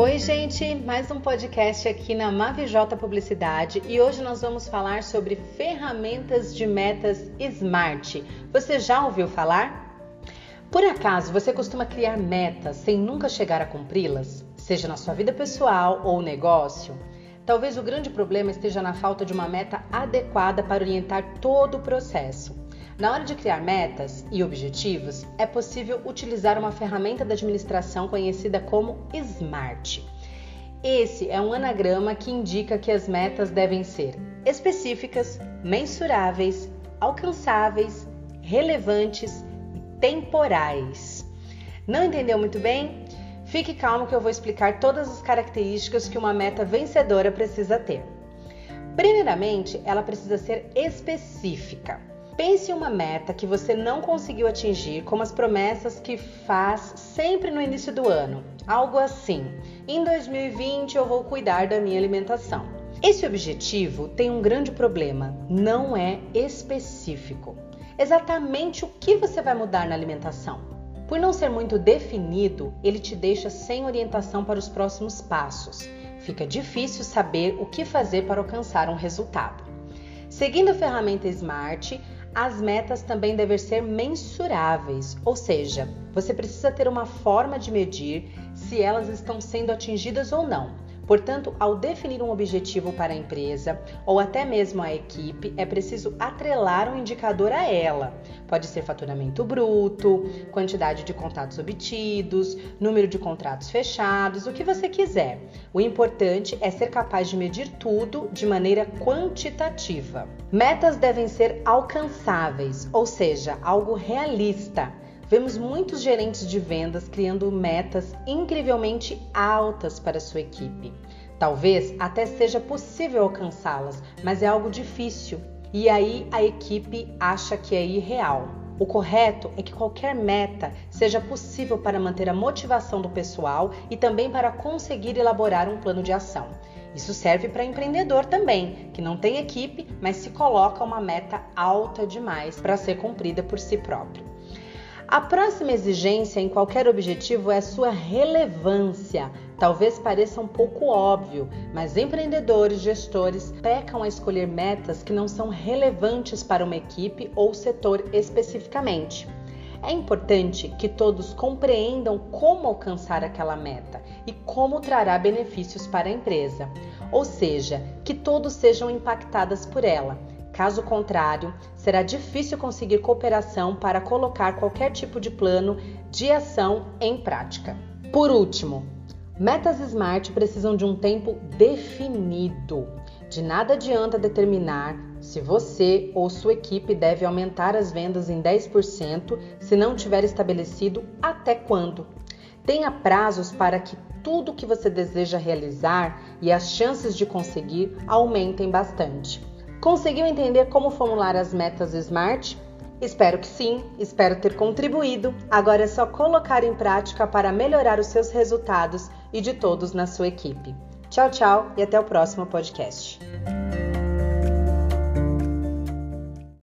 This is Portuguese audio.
Oi, gente, mais um podcast aqui na Mavj Publicidade e hoje nós vamos falar sobre ferramentas de metas Smart. Você já ouviu falar? Por acaso você costuma criar metas sem nunca chegar a cumpri-las, seja na sua vida pessoal ou negócio? Talvez o grande problema esteja na falta de uma meta adequada para orientar todo o processo. Na hora de criar metas e objetivos, é possível utilizar uma ferramenta da administração conhecida como SMART. Esse é um anagrama que indica que as metas devem ser específicas, mensuráveis, alcançáveis, relevantes e temporais. Não entendeu muito bem? Fique calmo que eu vou explicar todas as características que uma meta vencedora precisa ter. Primeiramente, ela precisa ser específica. Pense em uma meta que você não conseguiu atingir, como as promessas que faz sempre no início do ano. Algo assim: em 2020 eu vou cuidar da minha alimentação. Esse objetivo tem um grande problema: não é específico. Exatamente o que você vai mudar na alimentação? Por não ser muito definido, ele te deixa sem orientação para os próximos passos. Fica difícil saber o que fazer para alcançar um resultado. Seguindo a ferramenta SMART, as metas também devem ser mensuráveis, ou seja, você precisa ter uma forma de medir se elas estão sendo atingidas ou não. Portanto, ao definir um objetivo para a empresa ou até mesmo a equipe, é preciso atrelar um indicador a ela. Pode ser faturamento bruto, quantidade de contatos obtidos, número de contratos fechados, o que você quiser. O importante é ser capaz de medir tudo de maneira quantitativa. Metas devem ser alcançáveis, ou seja, algo realista. Vemos muitos gerentes de vendas criando metas incrivelmente altas para sua equipe. Talvez até seja possível alcançá-las, mas é algo difícil e aí a equipe acha que é irreal. O correto é que qualquer meta seja possível para manter a motivação do pessoal e também para conseguir elaborar um plano de ação. Isso serve para empreendedor também, que não tem equipe, mas se coloca uma meta alta demais para ser cumprida por si próprio. A próxima exigência em qualquer objetivo é sua relevância. Talvez pareça um pouco óbvio, mas empreendedores, gestores pecam a escolher metas que não são relevantes para uma equipe ou setor especificamente. É importante que todos compreendam como alcançar aquela meta e como trará benefícios para a empresa, ou seja, que todos sejam impactadas por ela Caso contrário, será difícil conseguir cooperação para colocar qualquer tipo de plano de ação em prática. Por último, metas SMART precisam de um tempo definido. De nada adianta determinar se você ou sua equipe deve aumentar as vendas em 10% se não tiver estabelecido até quando. Tenha prazos para que tudo que você deseja realizar e as chances de conseguir aumentem bastante. Conseguiu entender como formular as metas SMART? Espero que sim, espero ter contribuído. Agora é só colocar em prática para melhorar os seus resultados e de todos na sua equipe. Tchau, tchau e até o próximo podcast.